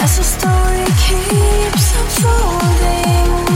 As the story keeps unfolding